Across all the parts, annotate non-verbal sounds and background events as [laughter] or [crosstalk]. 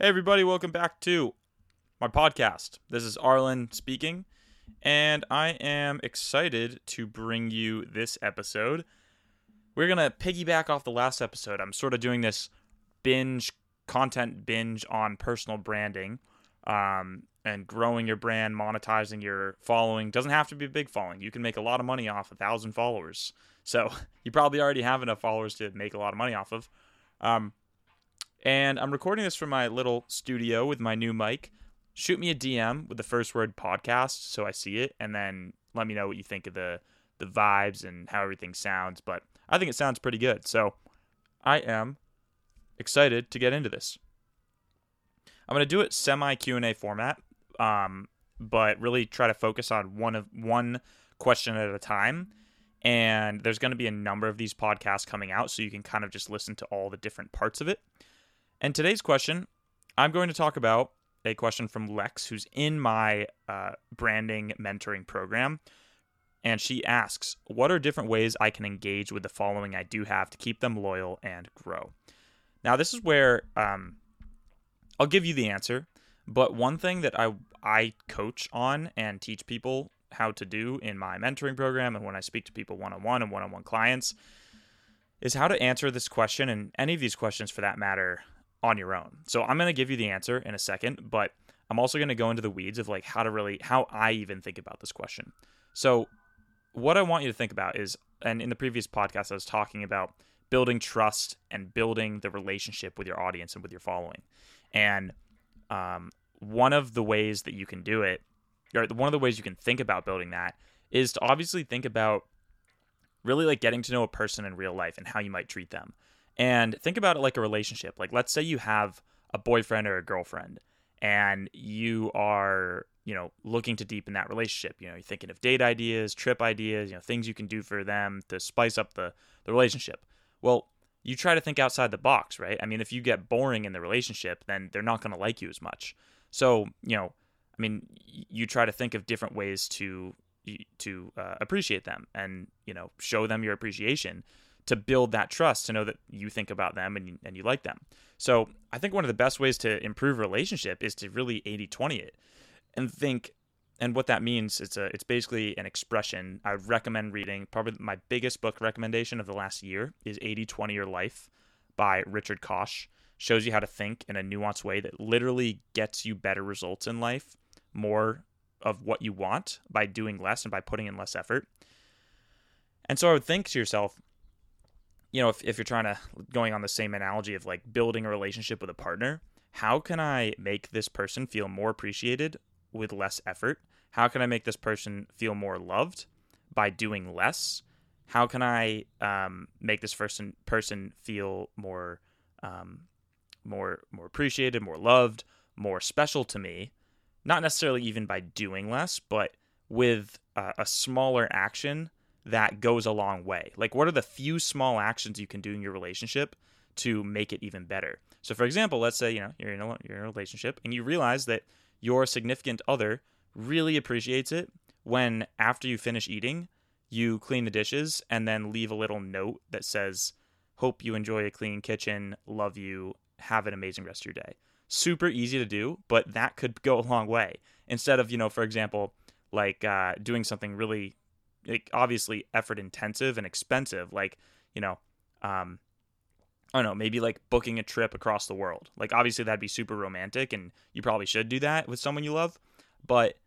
Hey, everybody, welcome back to my podcast. This is Arlen speaking, and I am excited to bring you this episode. We're going to piggyback off the last episode. I'm sort of doing this binge, content binge on personal branding um, and growing your brand, monetizing your following. Doesn't have to be a big following. You can make a lot of money off a thousand followers. So [laughs] you probably already have enough followers to make a lot of money off of. Um, and I'm recording this from my little studio with my new mic. Shoot me a DM with the first word podcast so I see it, and then let me know what you think of the the vibes and how everything sounds. But I think it sounds pretty good. So I am excited to get into this. I'm gonna do it semi Q and A format, um, but really try to focus on one of one question at a time. And there's going to be a number of these podcasts coming out, so you can kind of just listen to all the different parts of it. And today's question, I'm going to talk about a question from Lex, who's in my uh, branding mentoring program. And she asks, What are different ways I can engage with the following I do have to keep them loyal and grow? Now, this is where um, I'll give you the answer. But one thing that I, I coach on and teach people how to do in my mentoring program and when I speak to people one on one and one on one clients is how to answer this question and any of these questions for that matter on your own. So I'm going to give you the answer in a second, but I'm also going to go into the weeds of like how to really how I even think about this question. So what I want you to think about is and in the previous podcast I was talking about building trust and building the relationship with your audience and with your following. And um, one of the ways that you can do it, or one of the ways you can think about building that, is to obviously think about really like getting to know a person in real life and how you might treat them. And think about it like a relationship. Like, let's say you have a boyfriend or a girlfriend and you are, you know, looking to deepen that relationship. You know, you're thinking of date ideas, trip ideas, you know, things you can do for them to spice up the, the relationship. Well, you try to think outside the box, right? I mean, if you get boring in the relationship, then they're not going to like you as much. So, you know, I mean, you try to think of different ways to to uh, appreciate them and you know show them your appreciation to build that trust to know that you think about them and you, and you like them. So I think one of the best ways to improve relationship is to really 80-20 it and think and what that means it's a it's basically an expression I recommend reading. Probably my biggest book recommendation of the last year is 80-20 Your Life by Richard Koch. Shows you how to think in a nuanced way that literally gets you better results in life, more of what you want by doing less and by putting in less effort. And so I would think to yourself, you know, if, if you're trying to going on the same analogy of like building a relationship with a partner, how can I make this person feel more appreciated with less effort? How can I make this person feel more loved by doing less? How can I um, make this person person feel more um, more more appreciated, more loved, more special to me? Not necessarily even by doing less, but with uh, a smaller action that goes a long way. Like, what are the few small actions you can do in your relationship to make it even better? So, for example, let's say you know you're in a you're in a relationship and you realize that your significant other really appreciates it when after you finish eating, you clean the dishes and then leave a little note that says, "Hope you enjoy a clean kitchen. Love you. Have an amazing rest of your day." Super easy to do, but that could go a long way. Instead of you know, for example, like uh, doing something really like obviously effort intensive and expensive like you know um I don't know, maybe like booking a trip across the world. Like obviously that'd be super romantic and you probably should do that with someone you love, but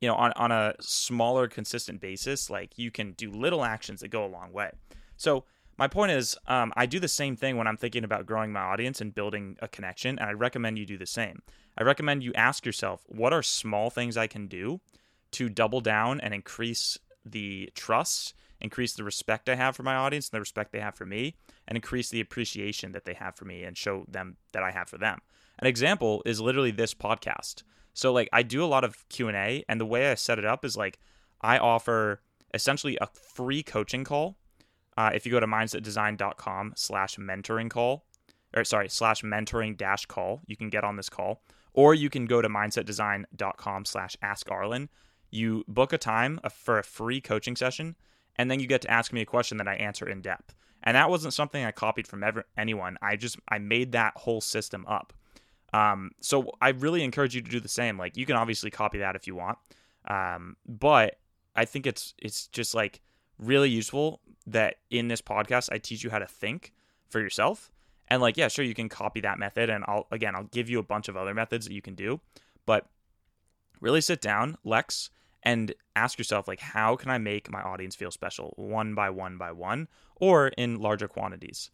you know, on on a smaller consistent basis, like you can do little actions that go a long way. So my point is, um, I do the same thing when I'm thinking about growing my audience and building a connection, and I recommend you do the same. I recommend you ask yourself, what are small things I can do to double down and increase the trust, increase the respect I have for my audience and the respect they have for me, and increase the appreciation that they have for me and show them that I have for them. An example is literally this podcast. So like I do a lot of Q&A and the way I set it up is like I offer essentially a free coaching call. Uh, if you go to mindsetdesign.com slash mentoring call, or sorry, slash mentoring dash call, you can get on this call. Or you can go to mindsetdesign.com slash ask Arlen you book a time for a free coaching session, and then you get to ask me a question that I answer in depth. And that wasn't something I copied from ever, anyone. I just I made that whole system up. Um, so I really encourage you to do the same. Like you can obviously copy that if you want, um, but I think it's it's just like really useful that in this podcast I teach you how to think for yourself. And like, yeah, sure, you can copy that method, and I'll again I'll give you a bunch of other methods that you can do, but really sit down, Lex, and ask yourself like, how can I make my audience feel special, one by one by one, or in larger quantities.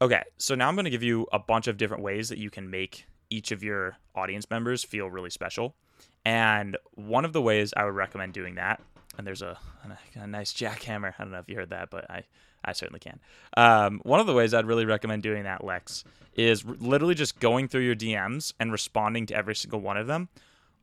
Okay, so now I'm going to give you a bunch of different ways that you can make each of your audience members feel really special. And one of the ways I would recommend doing that, and there's a, a nice jackhammer. I don't know if you heard that, but I, I certainly can. Um, one of the ways I'd really recommend doing that, Lex, is literally just going through your DMs and responding to every single one of them,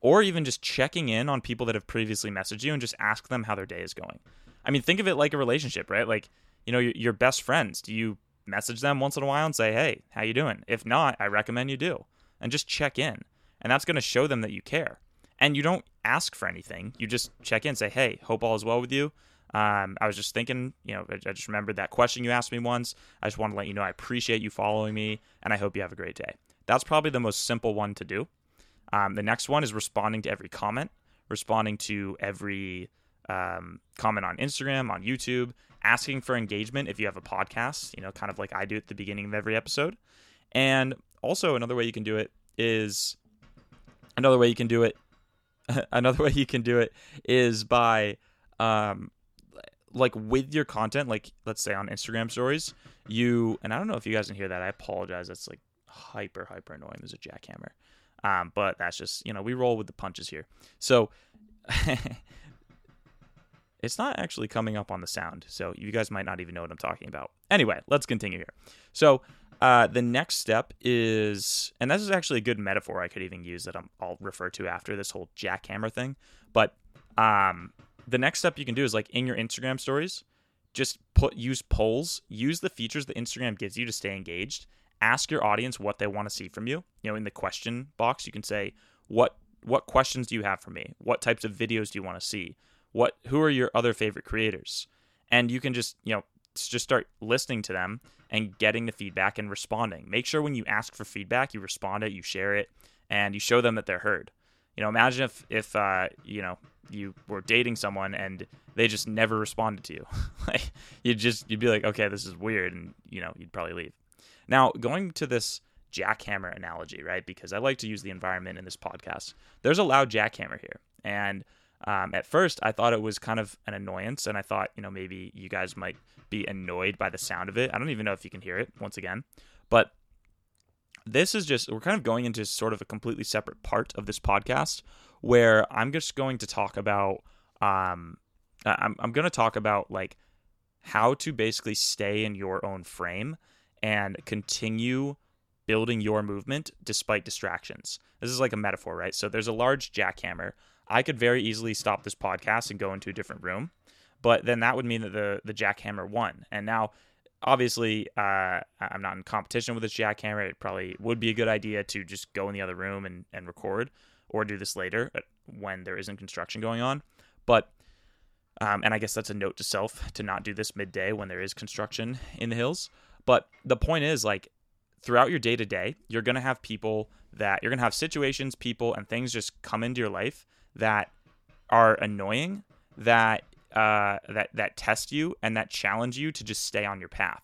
or even just checking in on people that have previously messaged you and just ask them how their day is going. I mean, think of it like a relationship, right? Like, you know, your, best friends. Do you message them once in a while and say, "Hey, how you doing?" If not, I recommend you do, and just check in, and that's going to show them that you care. And you don't ask for anything; you just check in, say, "Hey, hope all is well with you." Um, I was just thinking, you know, I just remembered that question you asked me once. I just want to let you know I appreciate you following me, and I hope you have a great day. That's probably the most simple one to do. Um, the next one is responding to every comment, responding to every um, comment on Instagram, on YouTube, asking for engagement if you have a podcast, you know, kind of like I do at the beginning of every episode. And also, another way you can do it is another way you can do it. [laughs] another way you can do it is by, um, like with your content, like let's say on Instagram stories, you and I don't know if you guys can hear that. I apologize. That's like hyper hyper annoying. There's a jackhammer, um, but that's just you know we roll with the punches here. So [laughs] It's not actually coming up on the sound, so you guys might not even know what I'm talking about. Anyway, let's continue here. So, uh, the next step is, and this is actually a good metaphor I could even use that i will refer to after this whole jackhammer thing. But um, the next step you can do is like in your Instagram stories, just put use polls, use the features that Instagram gives you to stay engaged. Ask your audience what they want to see from you. You know, in the question box, you can say what what questions do you have for me? What types of videos do you want to see? what who are your other favorite creators and you can just you know just start listening to them and getting the feedback and responding make sure when you ask for feedback you respond it you share it and you show them that they're heard you know imagine if if uh, you know you were dating someone and they just never responded to you [laughs] like you'd just you'd be like okay this is weird and you know you'd probably leave now going to this jackhammer analogy right because i like to use the environment in this podcast there's a loud jackhammer here and um, at first, I thought it was kind of an annoyance, and I thought, you know, maybe you guys might be annoyed by the sound of it. I don't even know if you can hear it once again, but this is just we're kind of going into sort of a completely separate part of this podcast where I'm just going to talk about um, I'm I'm going to talk about like how to basically stay in your own frame and continue building your movement despite distractions. This is like a metaphor, right? So there's a large jackhammer I could very easily stop this podcast and go into a different room, but then that would mean that the the jackhammer won. And now, obviously, uh, I'm not in competition with this jackhammer. It probably would be a good idea to just go in the other room and and record, or do this later uh, when there isn't construction going on. But um, and I guess that's a note to self to not do this midday when there is construction in the hills. But the point is, like, throughout your day to day, you're going to have people that you're going to have situations, people, and things just come into your life that are annoying, that uh, that that test you and that challenge you to just stay on your path.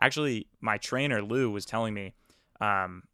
Actually, my trainer Lou was telling me, um,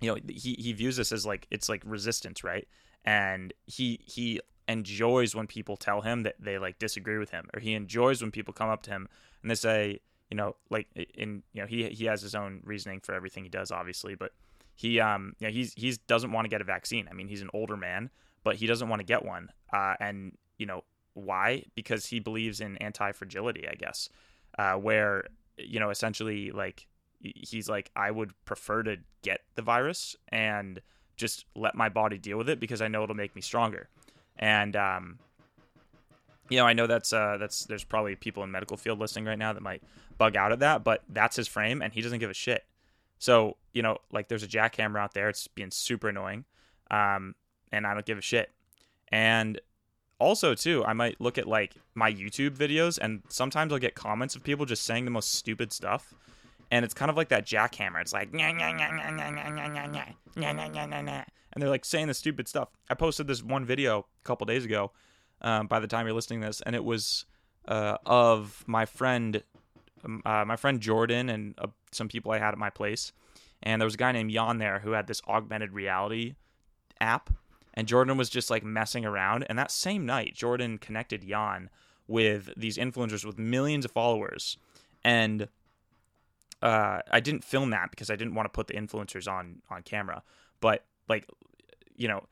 you know, he he views this as like it's like resistance, right? And he he enjoys when people tell him that they like disagree with him, or he enjoys when people come up to him and they say, you know, like in you know he he has his own reasoning for everything he does, obviously, but he um you know he's he's doesn't want to get a vaccine. I mean, he's an older man but he doesn't want to get one. Uh, and you know why? Because he believes in anti fragility, I guess. Uh, where you know essentially like he's like I would prefer to get the virus and just let my body deal with it because I know it'll make me stronger. And um, you know, I know that's uh, that's there's probably people in medical field listening right now that might bug out of that, but that's his frame, and he doesn't give a shit. So you know, like there's a jackhammer out there, it's being super annoying, um, and I don't give a shit. And also too, I might look at like my YouTube videos, and sometimes I'll get comments of people just saying the most stupid stuff, and it's kind of like that jackhammer. It's like and they're like saying the stupid stuff. I posted this one video a couple days ago um, by the time you're listening this, and it was uh, of my friend, um, uh, my friend Jordan, and uh, some people I had at my place. And there was a guy named Jan there who had this augmented reality app, and Jordan was just like messing around. And that same night, Jordan connected Jan with these influencers with millions of followers, and uh, I didn't film that because I didn't want to put the influencers on on camera. But like, you know,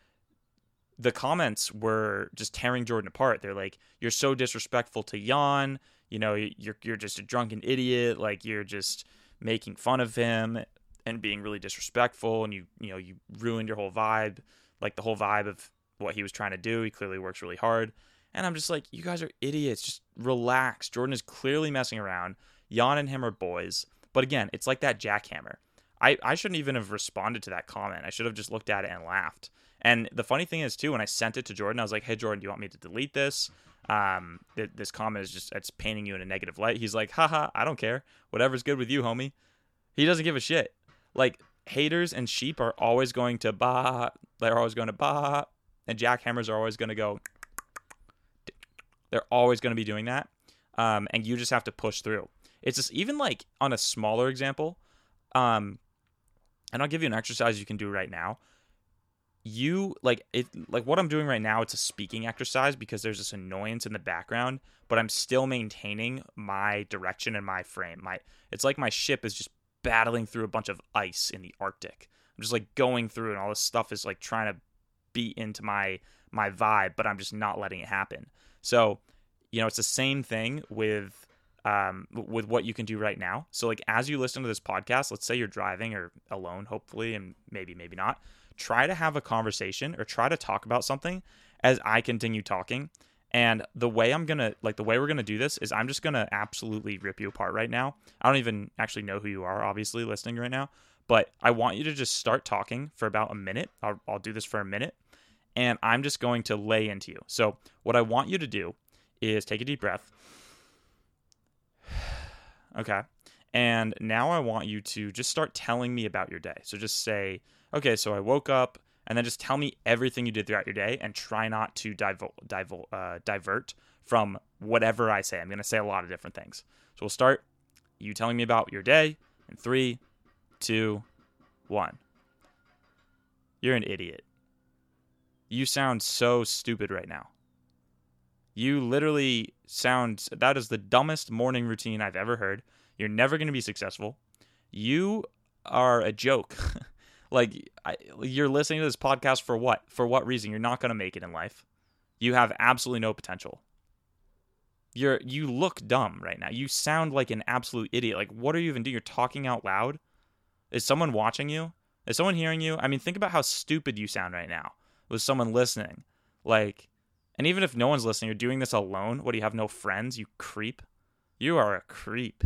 the comments were just tearing Jordan apart. They're like, "You're so disrespectful to Jan. You know, you're you're just a drunken idiot. Like you're just making fun of him and being really disrespectful. And you you know you ruined your whole vibe, like the whole vibe of what he was trying to do. He clearly works really hard. And I'm just like, you guys are idiots. Just relax. Jordan is clearly messing around. Jan and him are boys. But again, it's like that jackhammer. I, I shouldn't even have responded to that comment. I should have just looked at it and laughed. And the funny thing is, too, when I sent it to Jordan, I was like, hey, Jordan, do you want me to delete this? Um, th- this comment is just, it's painting you in a negative light. He's like, haha, I don't care. Whatever's good with you, homie. He doesn't give a shit. Like, haters and sheep are always going to bah. They're always going to bah. And jackhammers are always going to go they're always going to be doing that. Um, and you just have to push through. It's just even like on a smaller example. Um, and I'll give you an exercise you can do right now. You like it, like what I'm doing right now. It's a speaking exercise because there's this annoyance in the background, but I'm still maintaining my direction and my frame. My it's like my ship is just battling through a bunch of ice in the Arctic. I'm just like going through, and all this stuff is like trying to beat into my my vibe, but I'm just not letting it happen. So, you know, it's the same thing with um, with what you can do right now. So, like as you listen to this podcast, let's say you're driving or alone, hopefully, and maybe maybe not. Try to have a conversation or try to talk about something as I continue talking. And the way I'm gonna like the way we're gonna do this is I'm just gonna absolutely rip you apart right now. I don't even actually know who you are, obviously, listening right now. But I want you to just start talking for about a minute. I'll, I'll do this for a minute and I'm just going to lay into you. So, what I want you to do is take a deep breath. [sighs] Okay. And now I want you to just start telling me about your day. So, just say, okay, so I woke up, and then just tell me everything you did throughout your day and try not to divul- divul- uh, divert from whatever I say. I'm going to say a lot of different things. So, we'll start you telling me about your day in three, two, one. You're an idiot. You sound so stupid right now. You literally sound that is the dumbest morning routine I've ever heard. You're never going to be successful. You are a joke. [laughs] like I, you're listening to this podcast for what? For what reason? You're not going to make it in life. You have absolutely no potential. You're you look dumb right now. You sound like an absolute idiot. Like what are you even doing? You're talking out loud. Is someone watching you? Is someone hearing you? I mean, think about how stupid you sound right now with someone listening. Like, and even if no one's listening, you're doing this alone. What do you have no friends? You creep. You are a creep.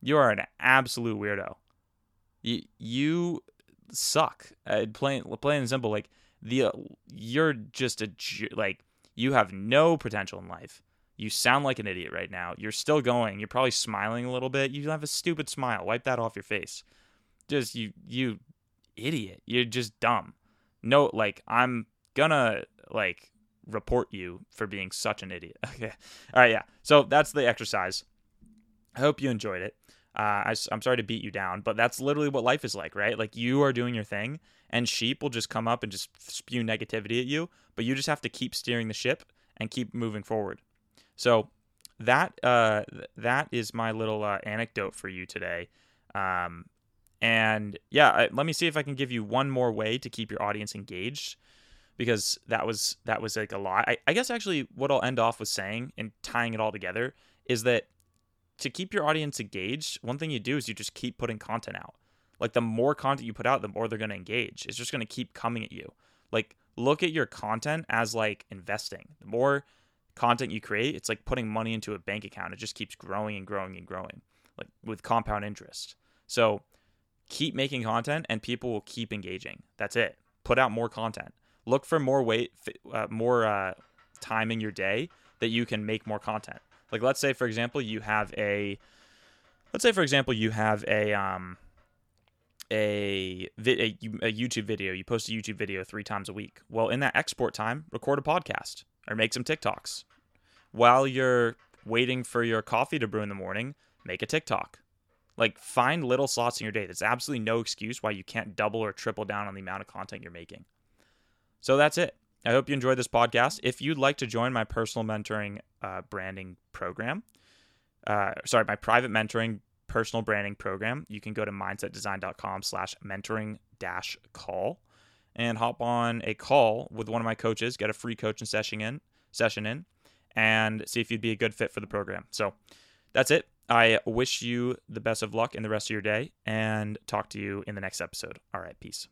You are an absolute weirdo. You you suck. Uh, plain plain and simple. Like the uh, you're just a like you have no potential in life. You sound like an idiot right now. You're still going. You're probably smiling a little bit. You have a stupid smile. Wipe that off your face. Just you you idiot. You're just dumb no like i'm gonna like report you for being such an idiot [laughs] okay all right yeah so that's the exercise i hope you enjoyed it uh, I, i'm sorry to beat you down but that's literally what life is like right? Like you are doing your thing and sheep will just come up and just spew negativity at you but you just have to keep steering the ship and keep moving forward. So that uh, that is my little uh, anecdote for you today. Um, and yeah, let me see if I can give you one more way to keep your audience engaged because that was that was like a lot. I, I guess actually what I'll end off with saying and tying it all together is that to keep your audience engaged, one thing you do is you just keep putting content out. Like the more content you put out, the more they're going to engage. It's just going to keep coming at you. Like look at your content as like investing. The more content you create, it's like putting money into a bank account. It just keeps growing and growing and growing, like with compound interest. So keep making content and people will keep engaging. That's it. Put out more content. Look for more weight, uh, more uh, time in your day that you can make more content. Like let's say, for example, you have a let's say for example you have a um a, a, a YouTube video, you post a YouTube video three times a week. Well, in that export time, record a podcast or make some TikToks. While you're waiting for your coffee to brew in the morning, make a TikTok. Like find little slots in your day. There's absolutely no excuse why you can't double or triple down on the amount of content you're making. So that's it. I hope you enjoyed this podcast. If you'd like to join my personal mentoring uh, branding program, uh, sorry, my private mentoring personal branding program, you can go to mindsetdesign.com slash mentoring dash call and hop on a call with one of my coaches, get a free coaching session in, session in, and see if you'd be a good fit for the program. So that's it. I wish you the best of luck in the rest of your day and talk to you in the next episode. All right, peace.